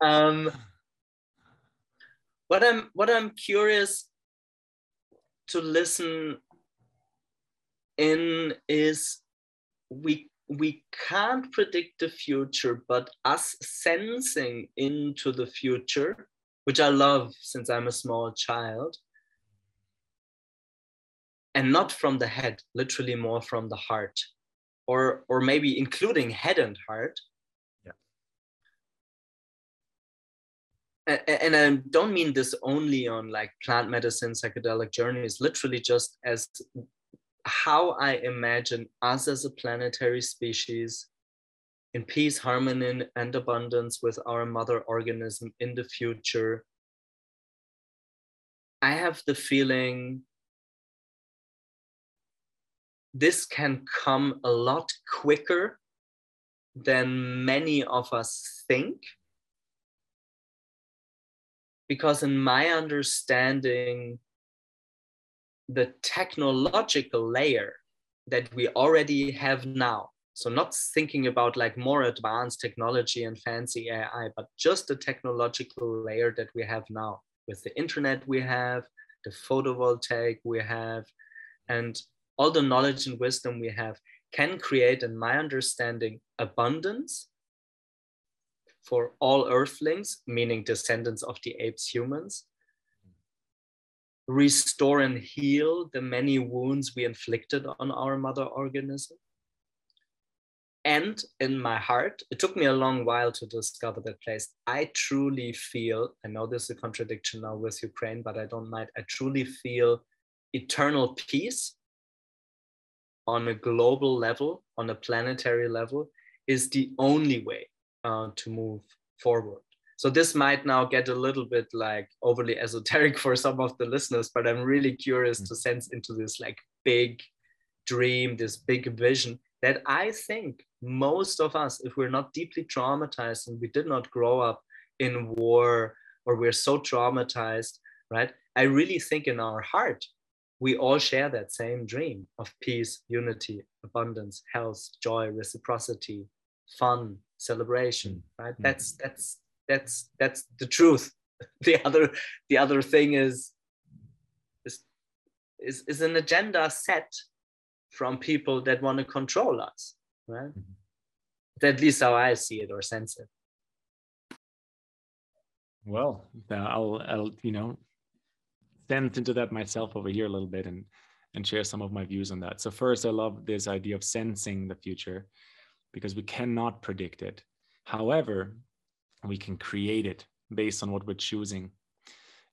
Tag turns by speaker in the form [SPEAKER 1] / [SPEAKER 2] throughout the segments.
[SPEAKER 1] um, what I'm what I'm curious to listen in is we we can't predict the future, but us sensing into the future, which I love since I'm a small child, and not from the head, literally more from the heart, or or maybe including head and heart. And, I don't mean this only on like plant medicine, psychedelic journeys, literally just as how I imagine us as a planetary species in peace, harmony, and abundance with our mother organism in the future. I have the feeling this can come a lot quicker than many of us think. Because, in my understanding, the technological layer that we already have now so not thinking about like more advanced technology and fancy ai but just the technological layer that we have now with the internet we have the photovoltaic we have and all the knowledge and wisdom we have can create in my understanding abundance for all earthlings meaning descendants of the apes humans restore and heal the many wounds we inflicted on our mother organism. And in my heart, it took me a long while to discover that place. I truly feel, I know there's a contradiction now with Ukraine, but I don't mind. I truly feel eternal peace on a global level, on a planetary level, is the only way uh, to move forward. So this might now get a little bit like overly esoteric for some of the listeners, but I'm really curious to sense into this like big dream, this big vision that I think most of us, if we're not deeply traumatized and we did not grow up in war or we're so traumatized, right? I really think in our heart, we all share that same dream of peace, unity, abundance, health, joy, reciprocity, fun, celebration, right? Mm-hmm. That's that's that's that's the truth the other the other thing is is is, is an agenda set from people that want to control us right mm-hmm. at least how i see it or sense it
[SPEAKER 2] well i'll i'll you know sense into that myself over here a little bit and and share some of my views on that so first i love this idea of sensing the future because we cannot predict it however we can create it based on what we're choosing.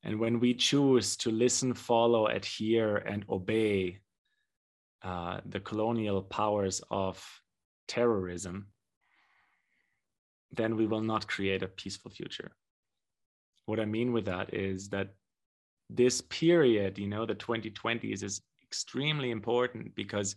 [SPEAKER 2] And when we choose to listen, follow, adhere, and obey uh, the colonial powers of terrorism, then we will not create a peaceful future. What I mean with that is that this period, you know, the 2020s is extremely important because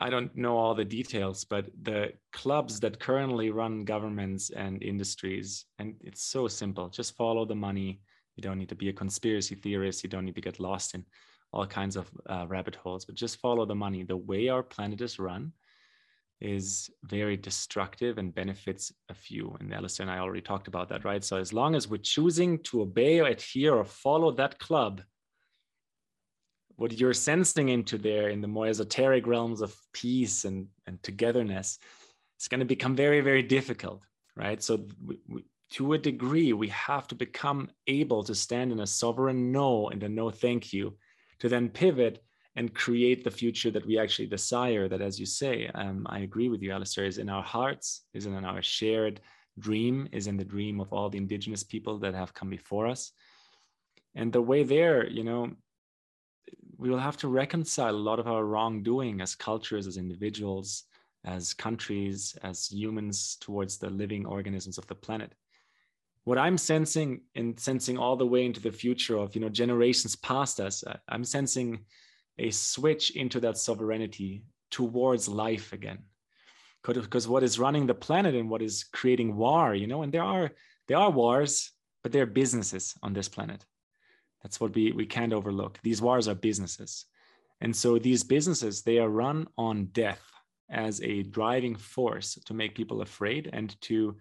[SPEAKER 2] I don't know all the details, but the clubs that currently run governments and industries, and it's so simple just follow the money. You don't need to be a conspiracy theorist. You don't need to get lost in all kinds of uh, rabbit holes, but just follow the money. The way our planet is run is very destructive and benefits a few. And Alistair and I already talked about that, right? So as long as we're choosing to obey or adhere or follow that club, what you're sensing into there in the more esoteric realms of peace and, and togetherness it's going to become very very difficult right? So we, we, to a degree we have to become able to stand in a sovereign no and a no thank you to then pivot and create the future that we actually desire that as you say um, i agree with you alistair is in our hearts is in our shared dream is in the dream of all the indigenous people that have come before us. And the way there you know we will have to reconcile a lot of our wrongdoing as cultures, as individuals, as countries, as humans towards the living organisms of the planet. What I'm sensing and sensing all the way into the future of you know generations past us, uh, I'm sensing a switch into that sovereignty towards life again. Because what is running the planet and what is creating war, you know, and there are there are wars, but there are businesses on this planet that's what we, we can't overlook. These wars are businesses. And so these businesses, they are run on death as a driving force to make people afraid and to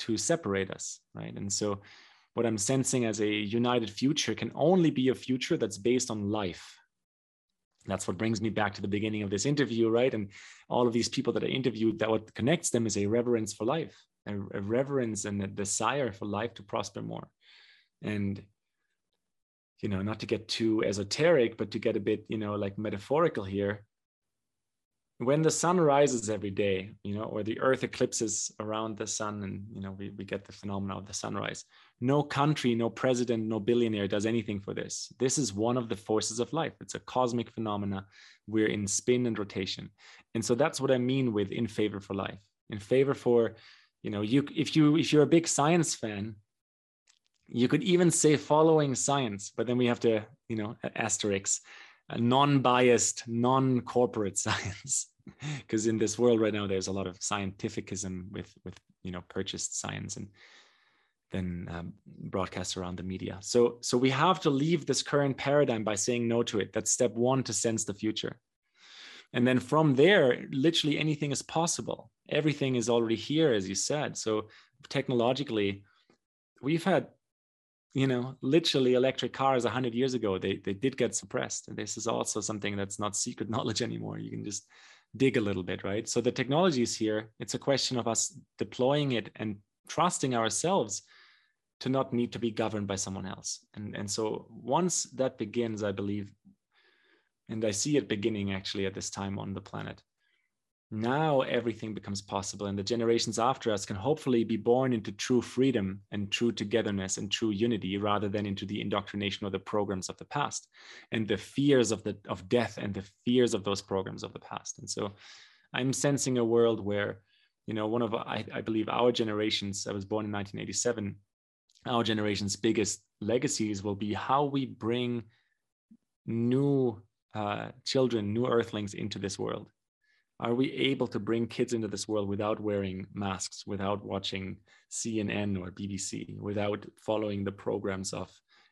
[SPEAKER 2] to separate us, right? And so, what I'm sensing as a united future can only be a future that's based on life. That's what brings me back to the beginning of this interview, right? And all of these people that I interviewed, that what connects them is a reverence for life, a, a reverence and a desire for life to prosper more. And you know, not to get too esoteric, but to get a bit, you know, like metaphorical here, when the sun rises every day, you know, or the earth eclipses around the sun and, you know, we, we get the phenomena of the sunrise, no country, no president, no billionaire does anything for this. This is one of the forces of life. It's a cosmic phenomena. We're in spin and rotation. And so that's what I mean with in favor for life, in favor for, you know, you, if you, if you're a big science fan, you could even say following science, but then we have to, you know, asterisks non-biased, non-corporate science. Because in this world right now, there's a lot of scientificism with with you know purchased science and then um, broadcast around the media. So so we have to leave this current paradigm by saying no to it. That's step one to sense the future. And then from there, literally anything is possible. Everything is already here, as you said. So technologically, we've had you know literally electric cars 100 years ago they, they did get suppressed. And this is also something that's not secret knowledge anymore. You can just dig a little bit right? So the technology is here. It's a question of us deploying it and trusting ourselves to not need to be governed by someone else. And and so once that begins i believe and i see it beginning actually at this time on the planet now everything becomes possible and the generations after us can hopefully be born into true freedom and true togetherness and true unity rather than into the indoctrination of the programs of the past and the fears of the of death and the fears of those programs of the past. And so i'm sensing a world where you know one of i, I believe our generations i was born in 1987 our generation's biggest legacies will be how we bring new uh, children new earthlings into this world are we able to bring kids into this world without wearing masks without watching cnn or bbc without following the programs of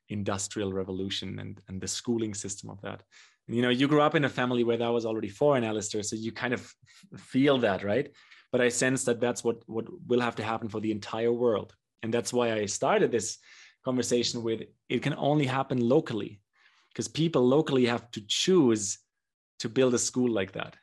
[SPEAKER 2] industrial revolution and, and the schooling system of that? You know you grew up in a family where that was already foreign alistair so you kind of feel that right? But i sense that that's what what will have to happen for the entire world. And that's why i started this conversation with it can only happen locally because people locally have to choose to build a school like that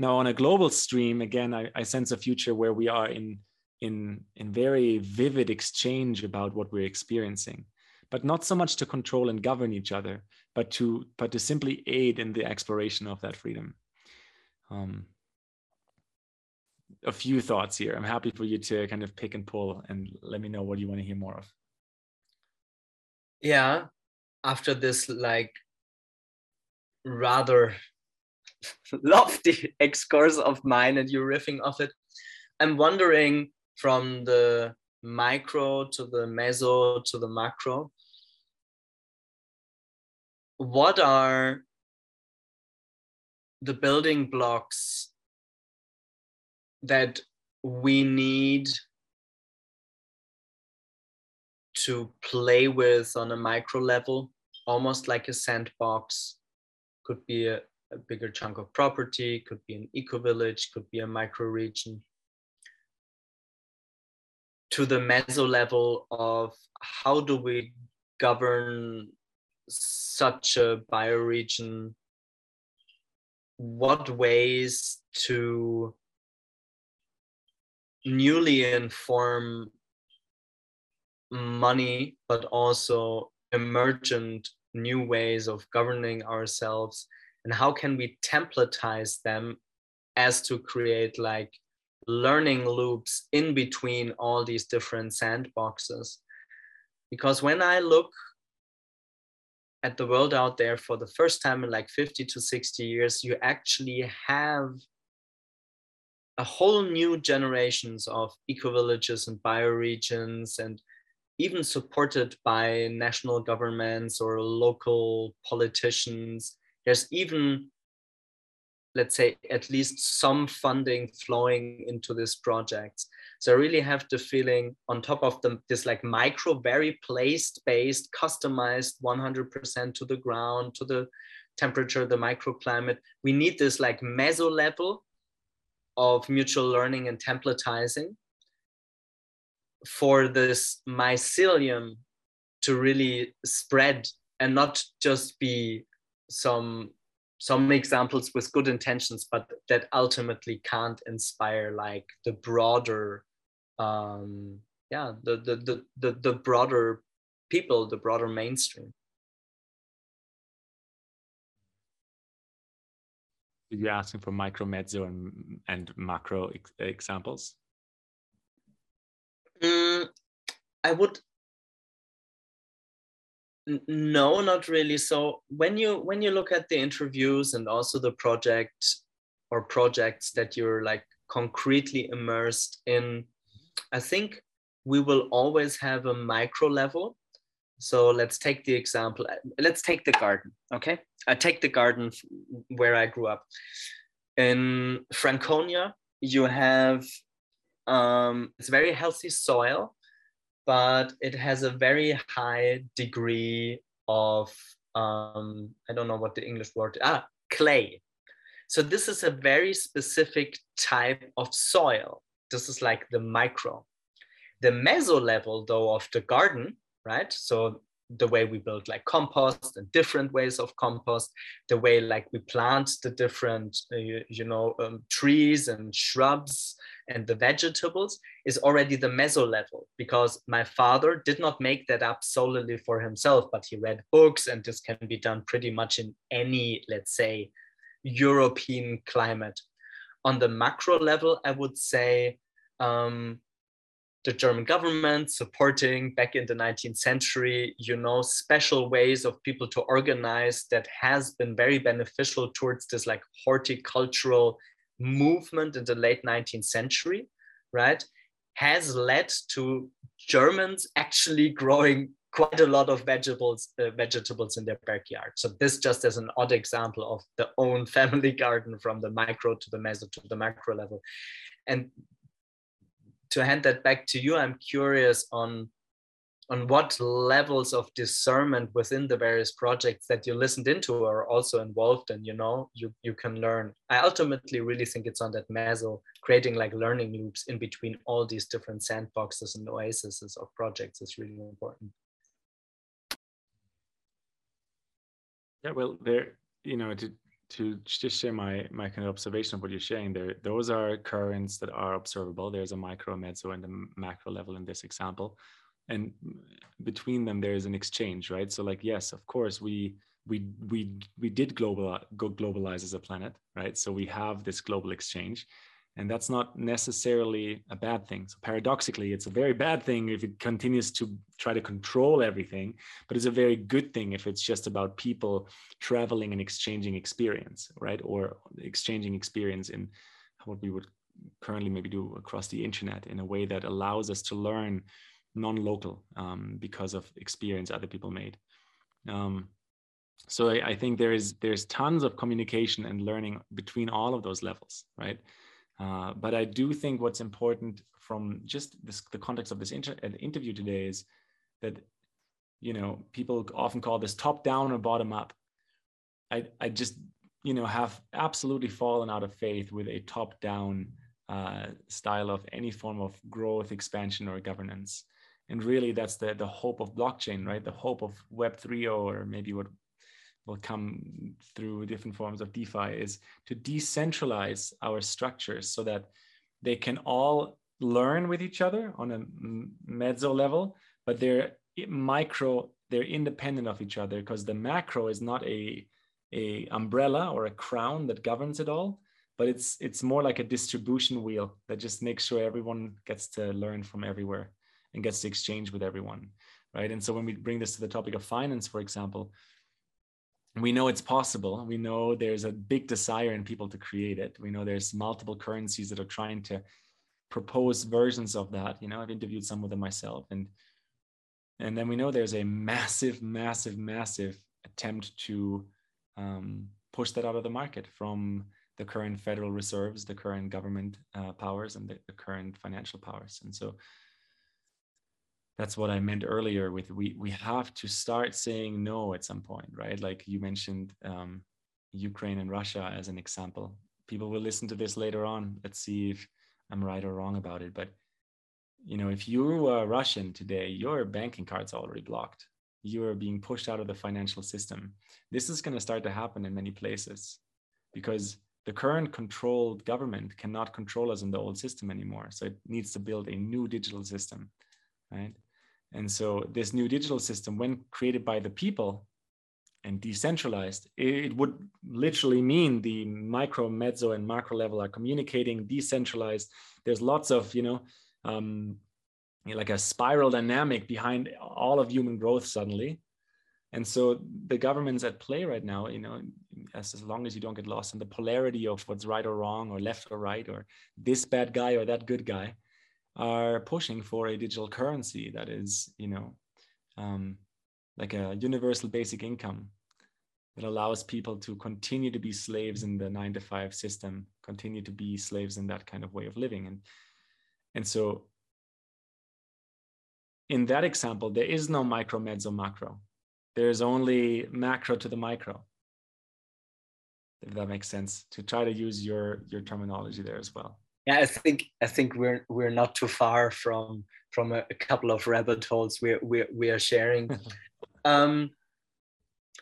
[SPEAKER 2] now, on a global stream, again, I, I sense a future where we are in in in very vivid exchange about what we're experiencing, but not so much to control and govern each other, but to but to simply aid in the exploration of that freedom. Um, a few thoughts here. I'm happy for you to kind of pick and pull and let me know what you want to hear more of.
[SPEAKER 1] Yeah, after this like rather lofty excursus of mine and you riffing off it. I'm wondering from the micro to the meso to the macro, what are the building blocks that we need to play with on a micro level, almost like a sandbox, could be a, a bigger chunk of property, could be an eco-village, could be a micro-region, to the meso level of how do we govern such a bioregion, what ways to newly inform money, but also emergent new ways of governing ourselves and how can we templatize them as to create like learning loops in between all these different sandboxes? Because when i look at the world out there for the first time in like 50 to 60 years you actually have a whole new generations of eco-villages and bioregions and even supported by national governments or local politicians there's even let's say at least some funding flowing into this project. So i really have the feeling on top of the, this like micro very placed based customized 100% to the ground to the temperature the microclimate we need this like meso level of mutual learning and templatizing for this mycelium to really spread and not just be some some examples with good intentions but that ultimately can't inspire like the broader um yeah the the the the, the broader people the broader mainstream.
[SPEAKER 2] You're asking for micro mezzo and, and macro ex- examples?
[SPEAKER 1] Mm, i would no not really. So when you when you look at the interviews and also the project or projects that you're like concretely immersed in i think we will always have a micro level. So let's take the example let's take the garden okay? I take the garden where i grew up. In franconia you have um, it's very healthy soil but it has a very high degree of um, I don't know what the English word ah clay. So this is a very specific type of soil. This is like the micro. The meso level though of the garden, right? So the way we build like compost and different ways of compost the way like we plant the different uh, you, you, know um, trees and shrubs and the vegetables is already the meso level because my father did not make that up solely for himself but he read books and this can be done pretty much in any let's say european climate. On the macro level i would say um, the German government supporting back in the 19th century, you know, special ways of people to organize that has been very beneficial towards this like horticultural movement in the late 19th century, right? Has led to Germans actually growing quite a lot of vegetables uh, vegetables in their backyard. So this just as an odd example of the own family garden from the micro to the meso to the macro level. And to hand that back to you, I'm curious on on what levels of discernment within the various projects that you listened into are also involved and you know you you can learn. I ultimately really think it's on that meso creating like learning loops in between all these different sandboxes and oases of projects is really important.
[SPEAKER 2] Yeah well there you know to to just share my my kind of observation of what you're sharing there those are currents that are observable. There's a micro meso and a macro level in this example and between them there is an exchange right? So like yes of course we we we we did global go globalize as a planet right? So we have this global exchange and that's not necessarily a bad thing. So paradoxically it's a very bad thing if it continues to try to control everything but it's a very good thing if it's just about people traveling and exchanging experience right? Or exchanging experience in what we would currently maybe do across the internet in a way that allows us to learn non-local um, because of experience other people made um, so I, I think there is there's tons of communication and learning between all of those levels right uh, but I do think what's important from just this, the context of this inter- uh, interview today is that, you know, people often call this top down or bottom up. I, I just, you know, have absolutely fallen out of faith with a top down uh, style of any form of growth, expansion, or governance. And really, that's the, the hope of blockchain, right? The hope of Web 3.0, or maybe what will come through different forms of DeFi is to decentralize our structures so that they can all learn with each other on a mezzo level, but they're micro, they're independent of each other because the macro is not a, a umbrella or a crown that governs it all, but it's it's more like a distribution wheel that just makes sure everyone gets to learn from everywhere and gets to exchange with everyone, right? And so when we bring this to the topic of finance, for example, we know it's possible. We know there's a big desire in people to create it. We know there's multiple currencies that are trying to propose versions of that. You know, I've interviewed some of them myself, and and then we know there's a massive, massive, massive attempt to um, push that out of the market from the current federal reserves, the current government uh, powers, and the, the current financial powers. And so that's what I meant earlier with we we have to start saying no at some point, right? Like you mentioned um, Ukraine and Russia as an example. People will listen to this later on. Let's see if I'm right or wrong about it. But you know, if you are Russian today, your banking card's already blocked. You are being pushed out of the financial system. This is going to start to happen in many places because the current controlled government cannot control us in the old system anymore. So it needs to build a new digital system, right? And so this new digital system, when created by the people and decentralized, it would literally mean the micro, mezzo, and macro level are communicating decentralized. There's lots of, you know, um, like a spiral dynamic behind all of human growth suddenly. And so the governments at play right now, you know, as, as long as you don't get lost in the polarity of what's right or wrong or left or right or this bad guy or that good guy, are pushing for a digital currency that is, you know, um, like a universal basic income that allows people to continue to be slaves in the nine to five system, continue to be slaves in that kind of way of living. And, and so in that example, there is no micro, mezzo, macro. There's only macro to the micro. If that makes sense, to try to use your your terminology there as well.
[SPEAKER 1] Yeah, I think I think we're we're not too far from from a, a couple of rabbit holes we we we are sharing. um,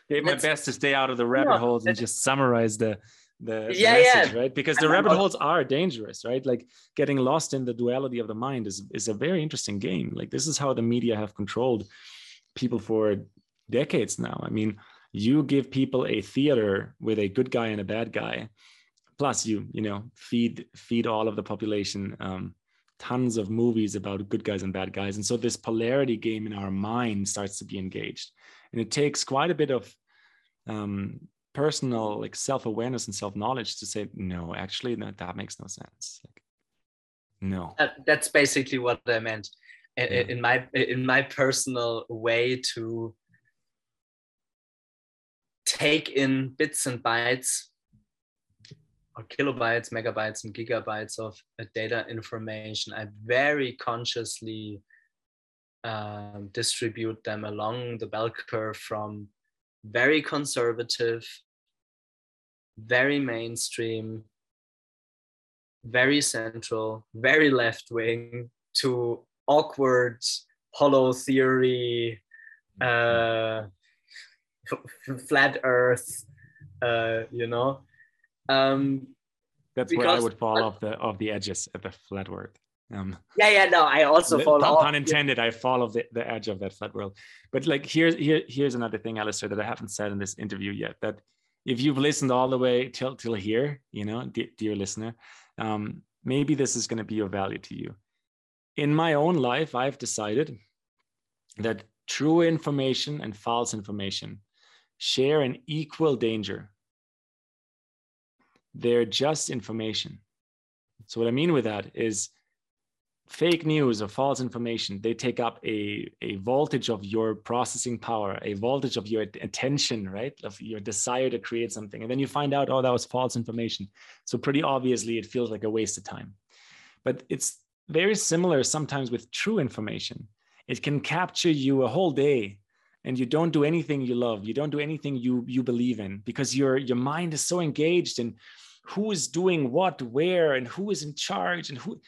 [SPEAKER 2] Did my best to stay out of the rabbit no, holes and just summarize the the,
[SPEAKER 1] yeah, message,
[SPEAKER 2] yeah. right? Because the rabbit holes are dangerous, right? Like getting lost in the duality of the mind is is a very interesting game. Like this is how the media have controlled people for decades now. I mean, you give people a theater with a good guy and a bad guy, plus you you know feed feed all of the population um, tons of movies about good guys and bad guys, and so this polarity game in our mind starts to be engaged, and it takes quite a bit of um, personal like self-awareness and self-knowledge to say no actually that, that makes no sense. Like no.
[SPEAKER 1] That, that's basically what i meant. In, yeah. in my in my personal way to take in bits and bytes or kilobytes megabytes and gigabytes of data information i very consciously um, distribute them along the bell curve from very conservative, very mainstream, very central, very left wing to awkward, hollow theory, uh, flat earth, uh, you know. Um,
[SPEAKER 2] That's where I would fall off the of the edges at the flat world.
[SPEAKER 1] Um, yeah, yeah, no, I also fall
[SPEAKER 2] pun, pun intended. I fall off the, the edge of that flat world. But like here's here here's another thing, Alistair, that I haven't said in this interview yet. That if you've listened all the way till till here, you know, dear, dear listener, um, maybe this is going to be of value to you. In my own life, I've decided that true information and false information share an equal danger. They're just information. So what I mean with that is fake news or false information they take up a, a voltage of your processing power a voltage of your attention right? Of your desire to create something. And then you find out oh that was false information. So pretty obviously it feels like a waste of time. But it's very similar sometimes with true information. It can capture you a whole day and you don't do anything you love you don't do anything you you believe in because your your mind is so engaged in who is doing what where and who is in charge and who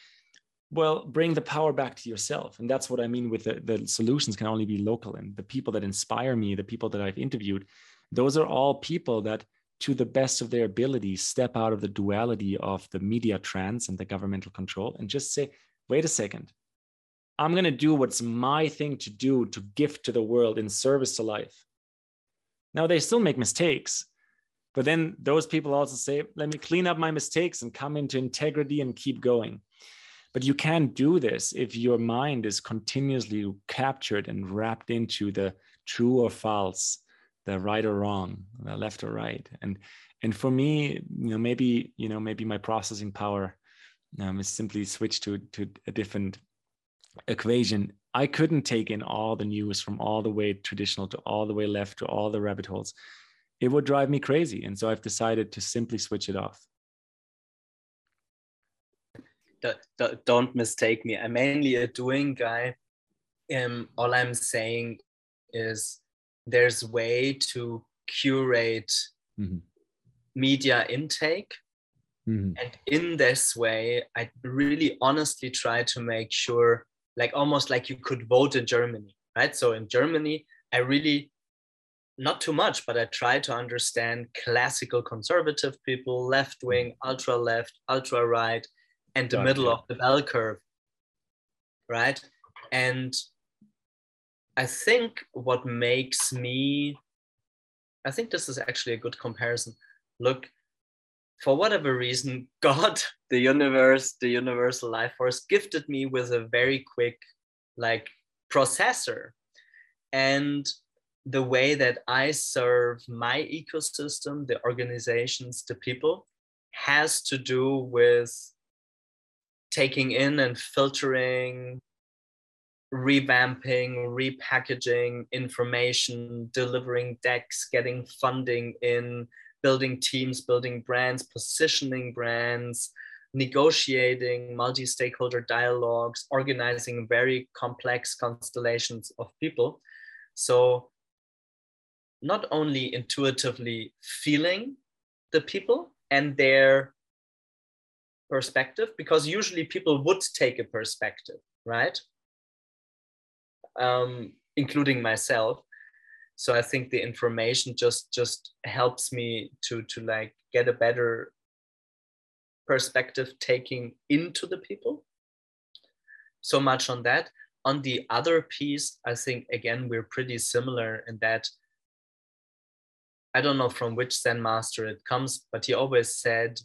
[SPEAKER 2] well bring the power back to yourself. And that's what i mean with the, the solutions can only be local and the people that inspire me the people that i've interviewed those are all people that to the best of their ability step out of the duality of the media trance and the governmental control and just say wait a second i'm going to do what's my thing to do to gift to the world in service to life now they still make mistakes but then those people also say let me clean up my mistakes and come into integrity and keep going but you can't do this if your mind is continuously captured and wrapped into the true or false, the right or wrong, the left or right. And and for me, you know, maybe you know, maybe my processing power um, is simply switched to to a different equation. I couldn't take in all the news from all the way traditional to all the way left to all the rabbit holes. It would drive me crazy. And so I've decided to simply switch it off
[SPEAKER 1] don't mistake me. I'm mainly a doing guy. Um, all I'm saying is there's way to curate mm-hmm. media intake. Mm-hmm. And in this way, I really honestly try to make sure like almost like you could vote in Germany, right? So in Germany, I really not too much, but I try to understand classical conservative people, left wing, ultra left, ultra right, and the middle of the bell curve, right? And I think what makes me, I think this is actually a good comparison. Look, for whatever reason, God, the universe, the universal life force gifted me with a very quick, like, processor. And the way that I serve my ecosystem, the organizations, the people, has to do with taking in and filtering, revamping, repackaging information, delivering decks, getting funding in, building teams, building brands, positioning brands, negotiating multi stakeholder dialogues, organizing very complex constellations of people. So, not only intuitively feeling the people and their perspective, because usually people would take a perspective, right? Um, including myself, so i think the information just just helps me to to like get a better perspective taking into the people. So much on that. On the other piece i think again we're pretty similar in that i don't know from which zen master it comes but he always said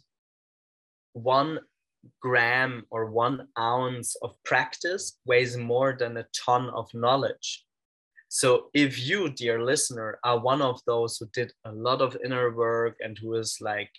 [SPEAKER 1] one gram or one ounce of practice weighs more than a ton of knowledge. So if you, dear listener, are one of those who did a lot of inner work and who is like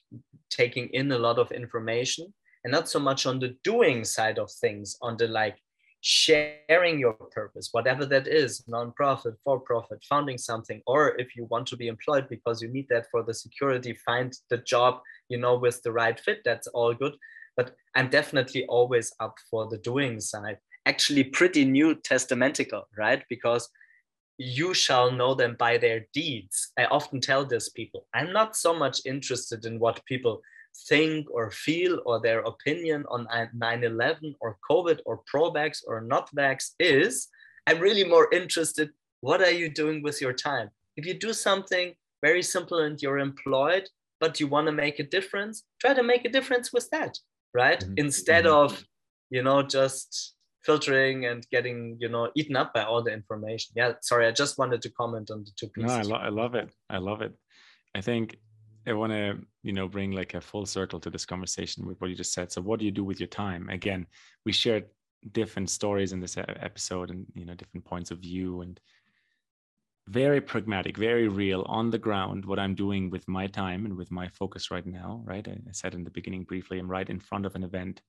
[SPEAKER 1] taking in a lot of information and not so much on the doing side of things, on the like sharing your purpose, whatever that is, nonprofit, for profit, founding something, or if you want to be employed because you need that for the security, find the job, you know, with the right fit, that's all good. But I'm definitely always up for the doing side. Actually, pretty new testamentical, right? Because you shall know them by their deeds. I often tell this people, I'm not so much interested in what people think or feel or their opinion on 9 11 or COVID or pro vax or not vax is. I'm really more interested what are you doing with your time? If you do something very simple and you're employed, but you want to make a difference, try to make a difference with that, right? Mm-hmm. Instead mm-hmm. of, you know, just filtering and getting you know eaten up by all the information. Yeah sorry i just wanted to comment on the two pieces
[SPEAKER 2] no i, lo- I love it. I love it. I think i want to you know bring like a full circle to this conversation with what you just said. So what do you do with your time? Again we shared different stories in this episode and you know different points of view and very pragmatic very real on the ground what i'm doing with my time and with my focus right now right? I said in the beginning briefly i'm right in front of an event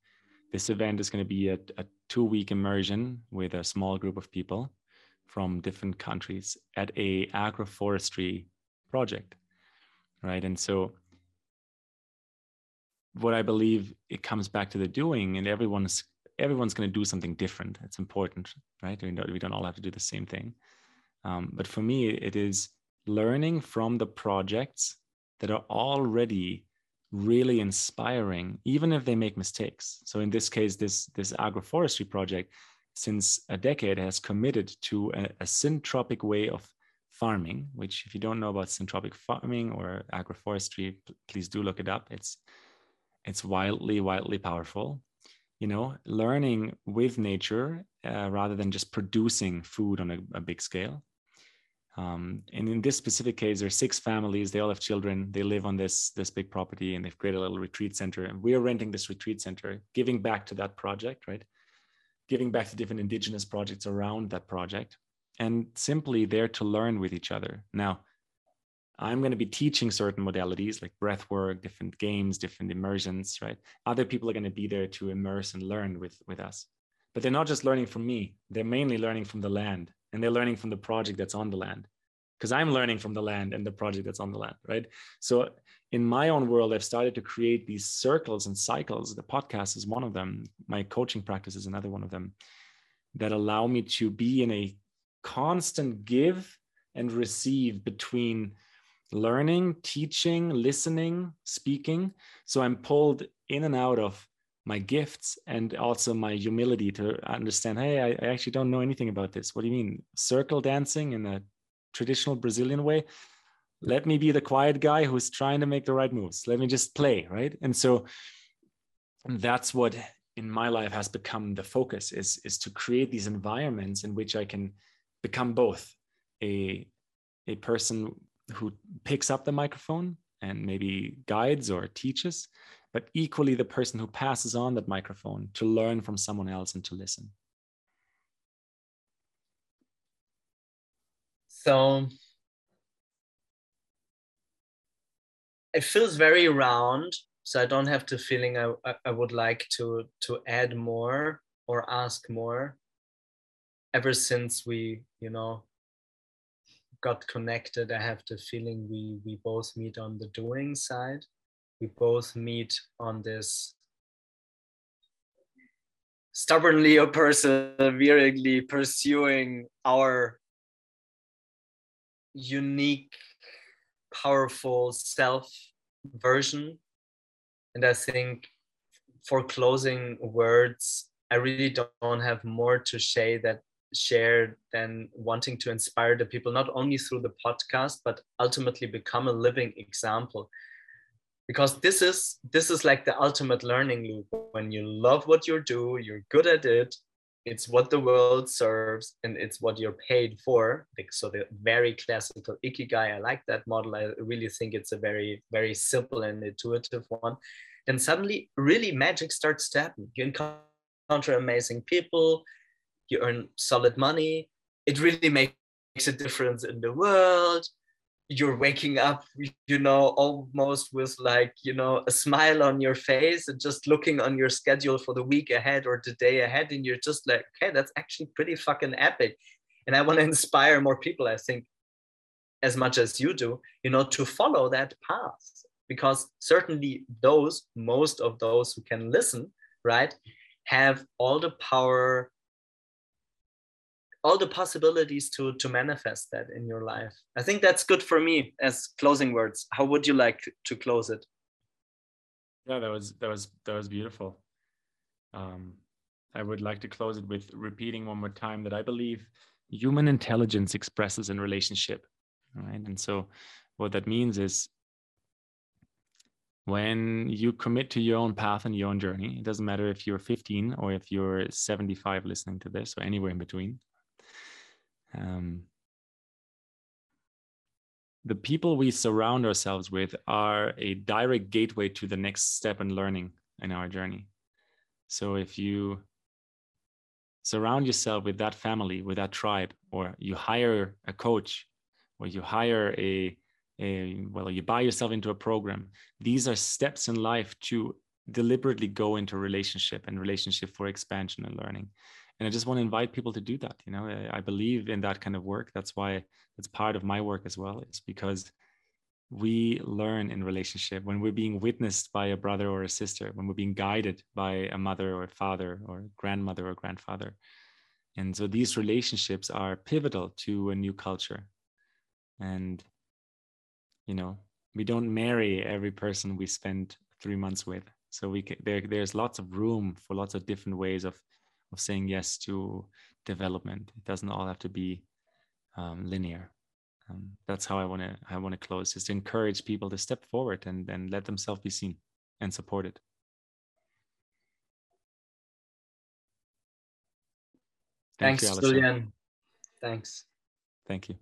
[SPEAKER 2] this event is going to be a, a two week immersion with a small group of people from different countries at a agroforestry project right? And so what i believe it comes back to the doing and everyone's everyone's going to do something different. It's important right? We don't, we don't all have to do the same thing. Um, but for me it is learning from the projects that are already really inspiring, even if they make mistakes. So in this case, this this agroforestry project, since a decade, has committed to a, a syntropic way of farming. Which, if you don't know about syntropic farming or agroforestry, please do look it up. It's it's wildly, wildly powerful. You know, learning with nature uh, rather than just producing food on a, a big scale. Um, and in this specific case, there's six families. They all have children. They live on this this big property, and they've created a little retreat center. And we're renting this retreat center, giving back to that project, right? Giving back to different indigenous projects around that project, and simply there to learn with each other. Now, I'm going to be teaching certain modalities like breath work, different games, different immersions, right? Other people are going to be there to immerse and learn with with us. But they're not just learning from me; they're mainly learning from the land and they're learning from the project that's on the land. Because i'm learning from the land and the project that's on the land right? So in my own world i've started to create these circles and cycles. The podcast is one of them. My coaching practice is another one of them that allow me to be in a constant give and receive between learning teaching listening speaking. So i'm pulled in and out of my gifts and also my humility to understand hey I, I, actually don't know anything about this. What do you mean? Circle dancing in a traditional brazilian way? Let me be the quiet guy who's trying to make the right moves. Let me just play right? And so that's what in my life has become the focus is is to create these environments in which i can become both a a person who picks up the microphone and maybe guides or teaches but equally the person who passes on that microphone to learn from someone else and to listen.
[SPEAKER 1] So it feels very round. So I don't have the feeling I, I would like to to add more or ask more. Ever since we, you know, got connected, I have the feeling we we both meet on the doing side we both meet on this stubbornly or perseveringly pursuing our unique, powerful self version. And I think for closing words, I really don't have more to say that share than wanting to inspire the people not only through the podcast but ultimately become a living example because this is this is like the ultimate learning loop. When you love what you do you're good at it it's what the world serves and it's what you're paid for. So the very classical ikigai i like that model. I really think it's a very very simple and intuitive one. Then suddenly really magic starts to happen. You encounter amazing people you earn solid money. It really makes a difference in the world you're waking up you know almost with like you know a smile on your face and just looking on your schedule for the week ahead or the day ahead and you're just like okay that's actually pretty fucking epic. And i want to inspire more people i think as much as you do you know to follow that path. Because certainly those most of those who can listen right have all the power all the possibilities to to manifest that in your life. I think that's good for me as closing words. How would you like to close it?
[SPEAKER 2] Yeah that was that was that was beautiful. Um, i would like to close it with repeating one more time that i believe human intelligence expresses in relationship right? And so what that means is when you commit to your own path and your own journey it doesn't matter if you're 15 or if you're 75 listening to this or anywhere in between um, the people we surround ourselves with are a direct gateway to the next step in learning in our journey. So if you surround yourself with that family, with that tribe, or you hire a coach, or you hire a, a well, you buy yourself into a program, these are steps in life to deliberately go into relationship and relationship for expansion and learning and i just want to invite people to do that you know? I, I believe in that kind of work. That's why it's part of my work as well. It's because we learn in relationship. When we're being witnessed by a brother or a sister when we're being guided by a mother or a father or grandmother or grandfather. And so these relationships are pivotal to a new culture. And you know we don't marry every person we spend three months with. So we can, there, there's lots of room for lots of different ways of of saying yes to development. It doesn't all have to be um, linear. Um, that's how I want to I want to close. Is to encourage people to step forward and and let themselves be seen and supported.
[SPEAKER 1] Thank Thanks, you, Julian. Thanks.
[SPEAKER 2] Thank you.